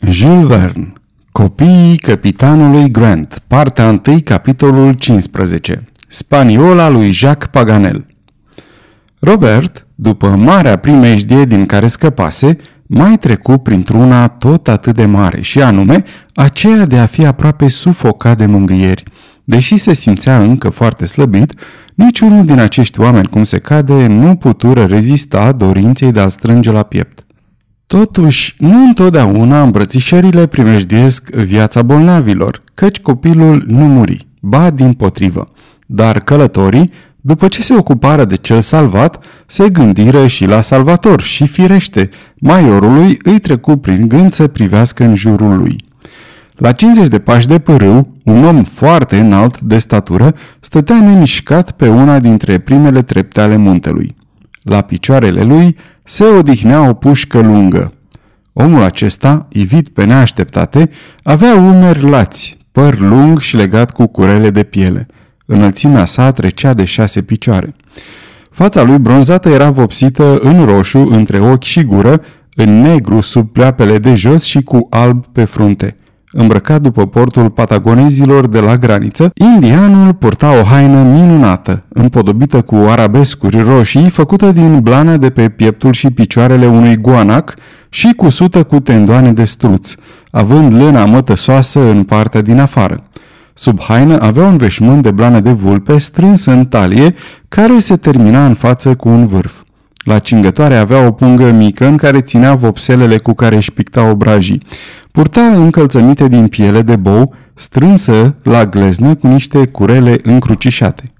Jules Verne Copiii capitanului Grant Partea 1, capitolul 15 Spaniola lui Jacques Paganel Robert, după marea primejdie din care scăpase, mai trecu printr-una tot atât de mare și anume aceea de a fi aproape sufocat de mângâieri. Deși se simțea încă foarte slăbit, niciunul din acești oameni, cum se cade, nu putură rezista dorinței de a-l strânge la piept. Totuși, nu întotdeauna îmbrățișările primejdiesc viața bolnavilor, căci copilul nu muri, ba din potrivă. Dar călătorii, după ce se ocupară de cel salvat, se gândiră și la salvator și firește, maiorului îi trecu prin gând să privească în jurul lui. La 50 de pași de pârâu, un om foarte înalt de statură stătea nemișcat pe una dintre primele trepte ale muntelui. La picioarele lui se odihnea o pușcă lungă. Omul acesta, ivit pe neașteptate, avea umeri lați, păr lung și legat cu curele de piele. Înălțimea sa trecea de șase picioare. Fața lui bronzată era vopsită în roșu între ochi și gură, în negru sub pleapele de jos și cu alb pe frunte. Îmbrăcat după portul patagonezilor de la graniță, indianul purta o haină minunată, împodobită cu arabescuri roșii, făcută din blană de pe pieptul și picioarele unui guanac și cusută cu tendoane de struț, având lâna mătăsoasă în partea din afară. Sub haină avea un veșmânt de blană de vulpe strâns în talie, care se termina în față cu un vârf. La cingătoare avea o pungă mică în care ținea vopselele cu care își picta obrajii. Purta încălțăminte din piele de bou, strânsă la gleznă cu niște curele încrucișate.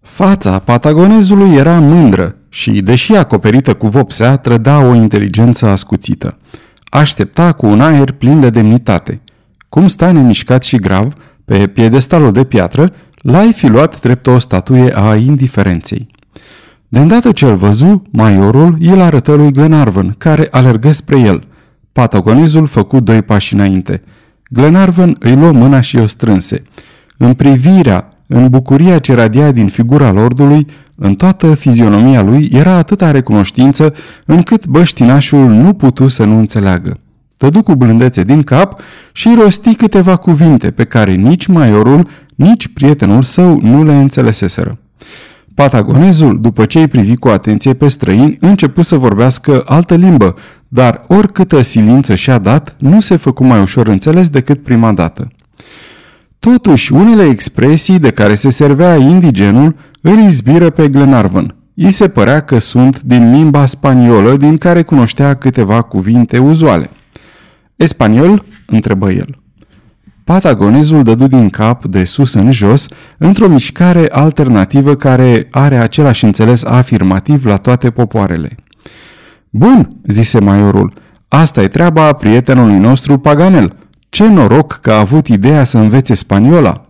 Fața patagonezului era mândră și, deși acoperită cu vopsea, trăda o inteligență ascuțită. Aștepta cu un aer plin de demnitate. Cum sta nemișcat și grav, pe piedestalul de piatră, l-ai fi luat drept o statuie a indiferenței. De îndată ce îl văzu, maiorul îl arătă lui Glenarvan, care alergă spre el. Patagonizul făcu doi pași înainte. Glenarvan îi luă mâna și o strânse. În privirea, în bucuria ce radia din figura lordului, în toată fizionomia lui era atâta recunoștință încât băștinașul nu putu să nu înțeleagă. Tădu cu blândețe din cap și rosti câteva cuvinte pe care nici maiorul, nici prietenul său nu le înțeleseseră. Patagonezul, după ce îi privi cu atenție pe străini, începu să vorbească altă limbă, dar oricâtă silință și-a dat, nu se făcu mai ușor înțeles decât prima dată. Totuși, unele expresii de care se servea indigenul îl izbiră pe Glenarvan. I se părea că sunt din limba spaniolă, din care cunoștea câteva cuvinte uzuale. Espaniol? întrebă el. Patagonezul dădu din cap de sus în jos, într-o mișcare alternativă care are același înțeles afirmativ la toate popoarele. Bun, zise maiorul, asta e treaba prietenului nostru Paganel. Ce noroc că a avut ideea să învețe spaniola.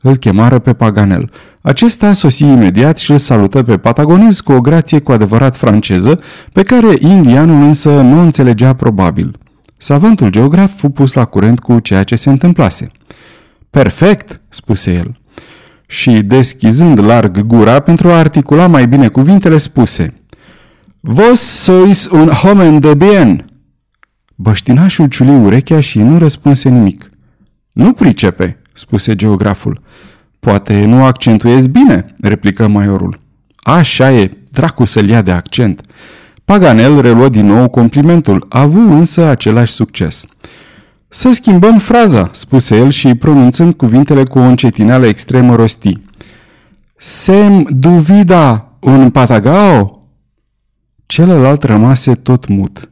Îl chemară pe Paganel. Acesta sosi imediat și îl salută pe patagonez cu o grație cu adevărat franceză, pe care indianul însă nu înțelegea probabil. Savantul geograf fu pus la curent cu ceea ce se întâmplase. Perfect, spuse el. Și, deschizând larg gura pentru a articula mai bine cuvintele, spuse Vos sois un homen de bien. Băștinașul ciuli urechea și nu răspunse nimic. Nu pricepe, spuse geograful. Poate nu accentuez bine, replică maiorul. Așa e, dracu să-l ia de accent. Paganel reluă din nou complimentul, a avut însă același succes. Să schimbăm fraza, spuse el și pronunțând cuvintele cu o încetineală extremă rosti. Sem duvida un patagao? Celălalt rămase tot mut.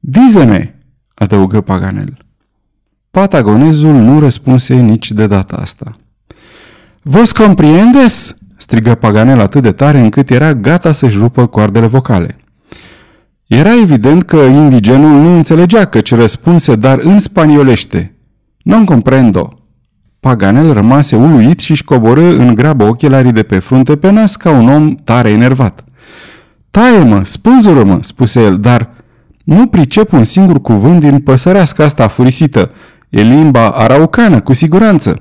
Dizeme, adăugă Paganel. Patagonezul nu răspunse nici de data asta. Vos compriendes? strigă Paganel atât de tare încât era gata să-și rupă coardele vocale. Era evident că indigenul nu înțelegea ce răspunse, dar în spaniolește. Non comprendo. Paganel rămase uluit și își coborâ în grabă ochelarii de pe frunte pe nas ca un om tare enervat. Taie-mă, spânzură-mă, spuse el, dar nu pricep un singur cuvânt din păsărească asta furisită. E limba araucană, cu siguranță.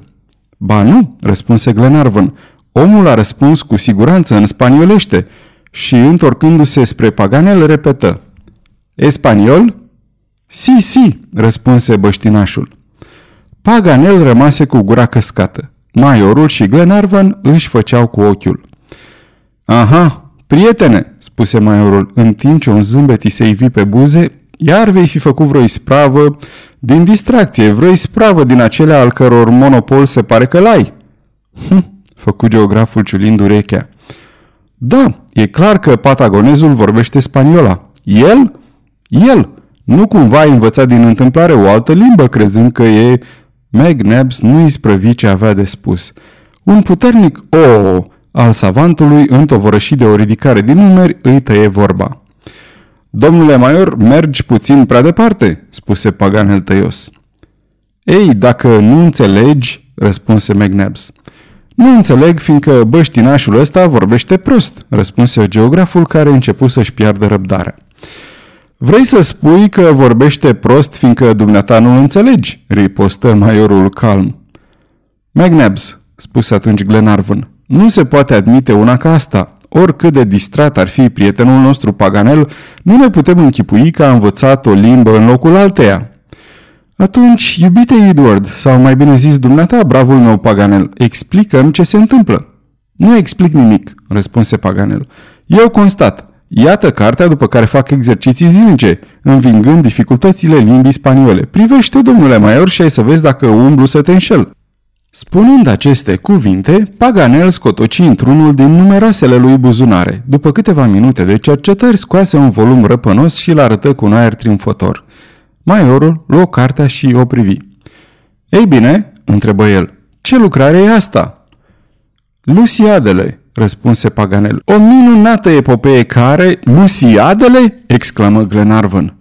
Ba nu, răspunse Glenarvan. Omul a răspuns cu siguranță în spaniolește și, întorcându-se spre Paganel, repetă. Espaniol? Si, si, răspunse băștinașul. Paganel rămase cu gura căscată. Maiorul și Glenarvan își făceau cu ochiul. Aha, prietene, spuse maiorul, în timp ce un zâmbet îi se ivi pe buze, iar vei fi făcut vreo ispravă din distracție, vreo ispravă din acelea al căror monopol se pare că l-ai. Hm, făcu geograful ciulind urechea. Da, e clar că patagonezul vorbește spaniola. El? El! Nu cumva ai învățat din întâmplare o altă limbă, crezând că e... McNabs nu isprăvi ce avea de spus. Un puternic o al savantului, întovărășit de o ridicare din numeri, îi tăie vorba. Domnule Maior, mergi puțin prea departe, spuse Paganel tăios. Ei, dacă nu înțelegi, răspunse McNabs. Nu înțeleg, fiindcă băștinașul ăsta vorbește prost, răspunse geograful care început să-și piardă răbdarea. Vrei să spui că vorbește prost fiindcă dumneata nu înțelegi, ripostă maiorul calm. McNabs, spuse atunci Glenarvan, nu se poate admite una ca asta. Oricât de distrat ar fi prietenul nostru Paganel, nu ne putem închipui că a învățat o limbă în locul alteia. Atunci, iubite Edward, sau mai bine zis dumneata, bravul meu Paganel, explicăm ce se întâmplă. Nu explic nimic, răspunse Paganel. Eu constat. Iată cartea după care fac exerciții zilnice, învingând dificultățile limbii spaniole. Privește, domnule Maior, și ai să vezi dacă umblu să te înșel. Spunând aceste cuvinte, Paganel scotoci într-unul din numeroasele lui buzunare. După câteva minute de cercetări, scoase un volum răpănos și l-arătă cu un aer triumfător. Maiorul luă cartea și o privi. Ei bine, întrebă el, ce lucrare e asta? Luciadele, răspunse Paganel. O minunată epopee care... Luciadele? exclamă Glenarvan.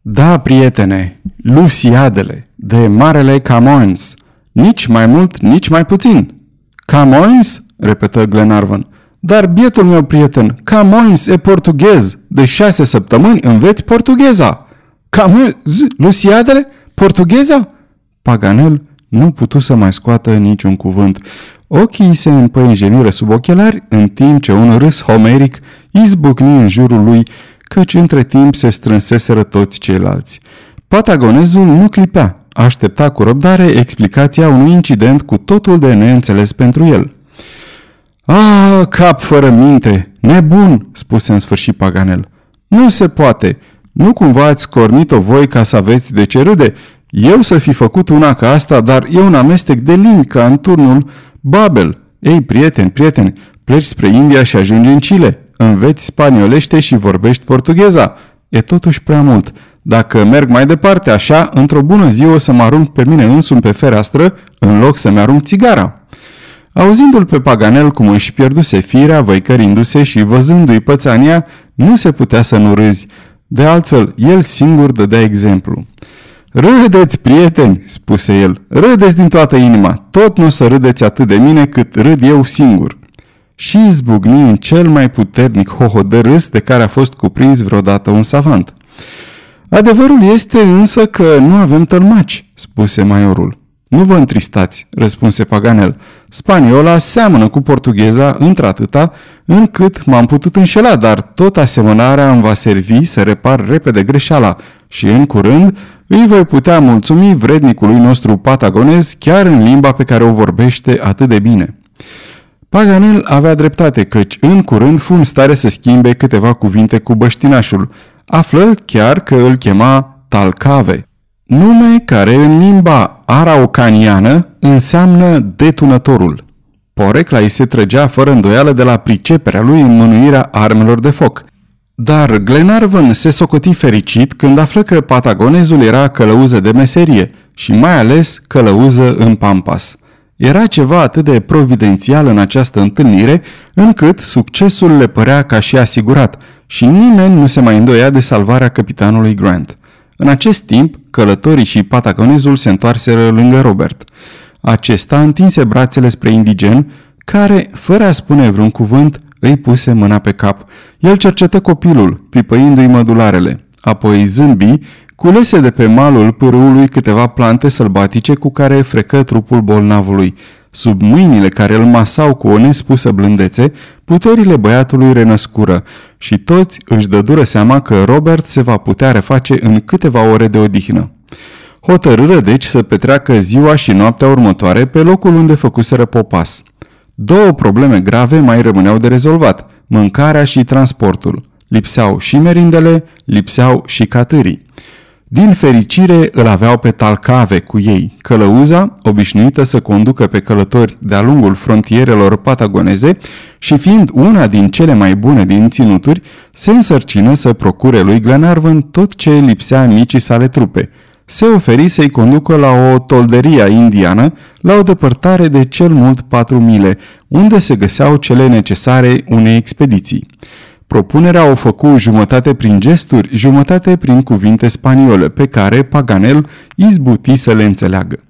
Da, prietene, Luciadele, de Marele Camões. Nici mai mult, nici mai puțin. Camões? repetă Glenarvan. Dar, bietul meu prieten, Camões e portughez. De șase săptămâni înveți portugheza. Camões? Luciadele? Portugheza? Paganel nu putu să mai scoată niciun cuvânt. Ochii se împăinjeniră sub ochelari, în timp ce un râs homeric izbucni în jurul lui, căci între timp se strânseseră toți ceilalți. Patagonezul nu clipea, aștepta cu răbdare explicația unui incident cu totul de neînțeles pentru el. Ah, cap fără minte! Nebun!" spuse în sfârșit Paganel. Nu se poate! Nu cumva ați cornit-o voi ca să aveți de ce râde? Eu să fi făcut una ca asta, dar e un amestec de limbi ca în turnul Babel. Ei, prieteni, prieteni, pleci spre India și ajungi în Chile. Înveți spaniolește și vorbești portugheza. E totuși prea mult. Dacă merg mai departe așa, într-o bună zi o să mă arunc pe mine însumi pe fereastră, în loc să-mi arunc țigara. Auzindu-l pe Paganel cum își pierduse firea, văicărindu-se și văzându-i pățania, nu se putea să nu râzi. De altfel, el singur dădea exemplu. Râdeți, prieteni, spuse el, râdeți din toată inima, tot nu o să râdeți atât de mine cât râd eu singur. Și izbucni în cel mai puternic hoho de râs de care a fost cuprins vreodată un savant. Adevărul este însă că nu avem tălmaci, spuse maiorul. Nu vă întristați, răspunse Paganel. Spaniola seamănă cu portugheza într-atâta încât m-am putut înșela, dar tot asemănarea îmi va servi să repar repede greșeala și în curând îi voi putea mulțumi vrednicului nostru patagonez chiar în limba pe care o vorbește atât de bine. Paganel avea dreptate, căci în curând fu în stare să schimbe câteva cuvinte cu băștinașul. Află chiar că îl chema Talcave, nume care în limba araucaniană înseamnă detunătorul. Porecla îi se trăgea fără îndoială de la priceperea lui în mânuirea armelor de foc. Dar Glenarvan se socoti fericit când află că patagonezul era călăuză de meserie și mai ales călăuză în Pampas. Era ceva atât de providențial în această întâlnire, încât succesul le părea ca și asigurat și nimeni nu se mai îndoia de salvarea capitanului Grant. În acest timp, călătorii și patagonezul se întoarseră lângă Robert. Acesta întinse brațele spre indigen, care, fără a spune vreun cuvânt, îi puse mâna pe cap. El cercetă copilul, pipăindu-i mădularele. Apoi zâmbi, culese de pe malul pârâului câteva plante sălbatice cu care frecă trupul bolnavului. Sub mâinile care îl masau cu o nespusă blândețe, Puterile băiatului renăscură și toți își dădură seama că Robert se va putea reface în câteva ore de odihnă. Hotărâră deci să petreacă ziua și noaptea următoare pe locul unde făcuseră popas. Două probleme grave mai rămâneau de rezolvat, mâncarea și transportul. Lipseau și merindele, lipseau și catârii. Din fericire îl aveau pe Talcave cu ei, călăuza, obișnuită să conducă pe călători de-a lungul frontierelor patagoneze și fiind una din cele mai bune din ținuturi, se însărcină să procure lui Glenarvan tot ce lipsea micii sale trupe. Se oferi să-i conducă la o tolderia indiană, la o depărtare de cel mult patru mile, unde se găseau cele necesare unei expediții. Propunerea o făcu jumătate prin gesturi, jumătate prin cuvinte spaniole, pe care Paganel izbuti să le înțeleagă.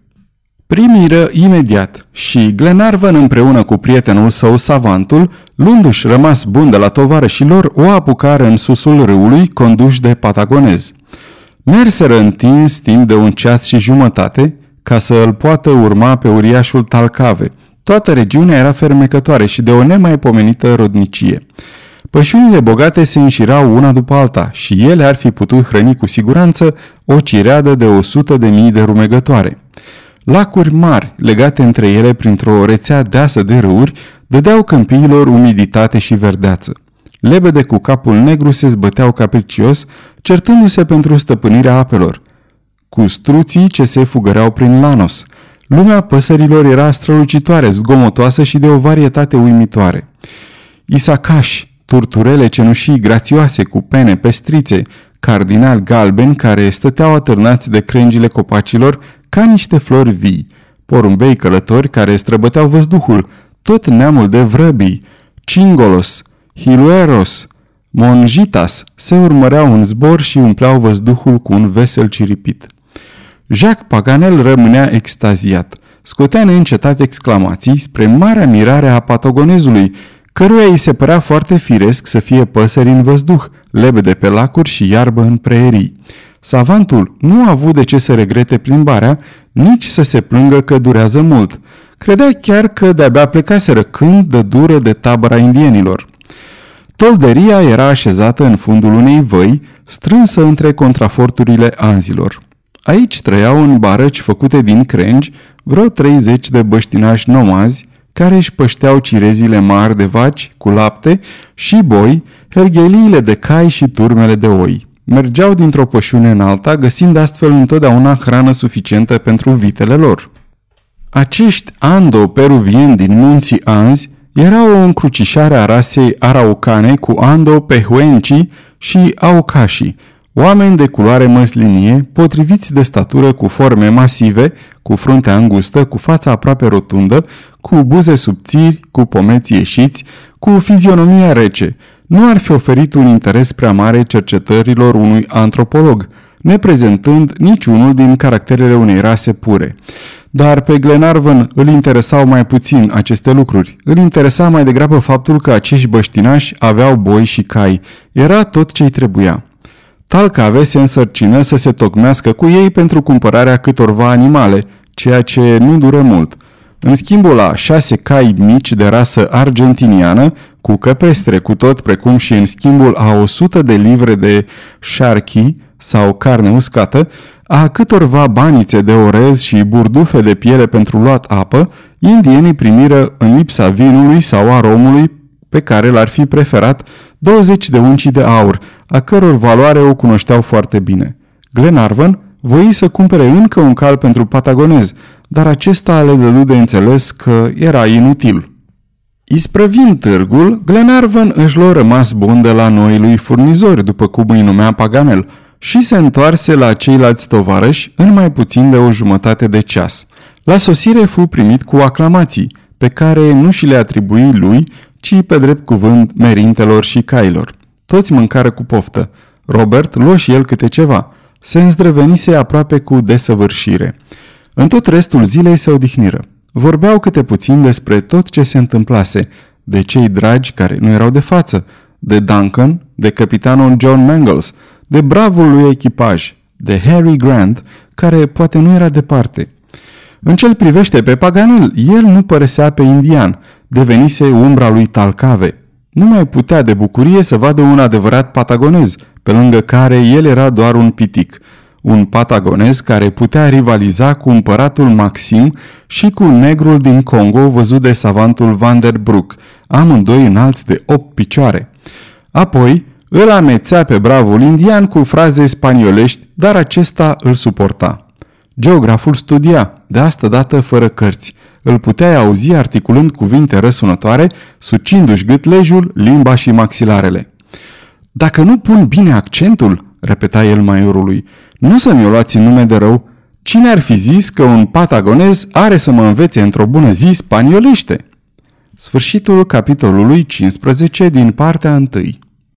Primiră imediat și Glenarvan împreună cu prietenul său savantul, luându-și rămas bun de la tovarășilor, o apucară în susul râului conduși de patagonez. Merseră întins timp de un ceas și jumătate ca să îl poată urma pe uriașul Talcave. Toată regiunea era fermecătoare și de o nemaipomenită rodnicie. Pășunile bogate se înșirau una după alta și ele ar fi putut hrăni cu siguranță o cireadă de o sută de mii de rumegătoare. Lacuri mari, legate între ele printr-o rețea deasă de râuri, dădeau câmpiilor umiditate și verdeață. Lebede cu capul negru se zbăteau capricios, certându-se pentru stăpânirea apelor. Cu struții ce se fugăreau prin lanos. Lumea păsărilor era strălucitoare, zgomotoasă și de o varietate uimitoare. Isacași, turturele cenușii grațioase cu pene pestrițe, cardinal galbeni care stăteau atârnați de crengile copacilor ca niște flori vii, porumbei călători care străbăteau văzduhul, tot neamul de vrăbii, cingolos, hilueros, monjitas se urmăreau în zbor și umpleau văzduhul cu un vesel ciripit. Jacques Paganel rămânea extaziat. Scotea neîncetat exclamații spre marea mirare a patogonezului, căruia îi se părea foarte firesc să fie păsări în văzduh, lebede pe lacuri și iarbă în preerii. Savantul nu a avut de ce să regrete plimbarea, nici să se plângă că durează mult. Credea chiar că de-abia plecaseră când dă dură de tabăra indienilor. Tolderia era așezată în fundul unei văi, strânsă între contraforturile anzilor. Aici trăiau în barăci făcute din crengi vreo 30 de băștinași nomazi, care își pășteau cirezile mari de vaci cu lapte și boi, hergheliile de cai și turmele de oi. Mergeau dintr-o pășune în alta, găsind astfel întotdeauna hrană suficientă pentru vitele lor. Acești ando-peruvieni din munții Anzi erau o încrucișare a rasei araucane cu ando-pehuenci și aucașii, Oameni de culoare măslinie, potriviți de statură cu forme masive, cu fruntea îngustă, cu fața aproape rotundă, cu buze subțiri, cu pomeți ieșiți, cu fizionomia rece, nu ar fi oferit un interes prea mare cercetărilor unui antropolog, neprezentând niciunul din caracterele unei rase pure. Dar pe Glenarvan îl interesau mai puțin aceste lucruri. Îl interesa mai degrabă faptul că acești băștinași aveau boi și cai. Era tot ce-i trebuia. Talcave se însărcină să se tocmească cu ei pentru cumpărarea câtorva animale, ceea ce nu dură mult. În schimbul la șase cai mici de rasă argentiniană, cu căpestre cu tot, precum și în schimbul a 100 de livre de șarchi sau carne uscată, a câtorva banițe de orez și burdufe de piele pentru luat apă, indienii primiră în lipsa vinului sau aromului pe care l-ar fi preferat 20 de unci de aur, a căror valoare o cunoșteau foarte bine. Glenarvan voi să cumpere încă un cal pentru patagonez, dar acesta le dădu de înțeles că era inutil. Isprăvind târgul, Glenarvan își lua rămas bun de la noi lui furnizori, după cum îi numea Paganel, și se întoarse la ceilalți tovarăși în mai puțin de o jumătate de ceas. La sosire fu primit cu aclamații, pe care nu și le atribui lui, ci pe drept cuvânt merintelor și cailor. Toți mâncară cu poftă. Robert luă și el câte ceva. Se îndrăvenise aproape cu desăvârșire. În tot restul zilei se odihniră. Vorbeau câte puțin despre tot ce se întâmplase, de cei dragi care nu erau de față, de Duncan, de capitanul John Mangles, de bravul lui echipaj, de Harry Grant, care poate nu era departe. În cel privește pe Paganel, el nu părăsea pe indian, devenise umbra lui Talcave. Nu mai putea de bucurie să vadă un adevărat patagonez, pe lângă care el era doar un pitic. Un patagonez care putea rivaliza cu împăratul Maxim și cu negrul din Congo văzut de savantul Vanderbroek, amândoi înalți de 8 picioare. Apoi, îl amețea pe bravul indian cu fraze spaniolești, dar acesta îl suporta. Geograful studia, de asta dată fără cărți. Îl puteai auzi articulând cuvinte răsunătoare, sucindu-și gâtlejul, limba și maxilarele. Dacă nu pun bine accentul, repeta el maiorului, nu să mi-o luați în nume de rău. Cine ar fi zis că un patagonez are să mă învețe într-o bună zi spaniolește? Sfârșitul capitolului 15 din partea 1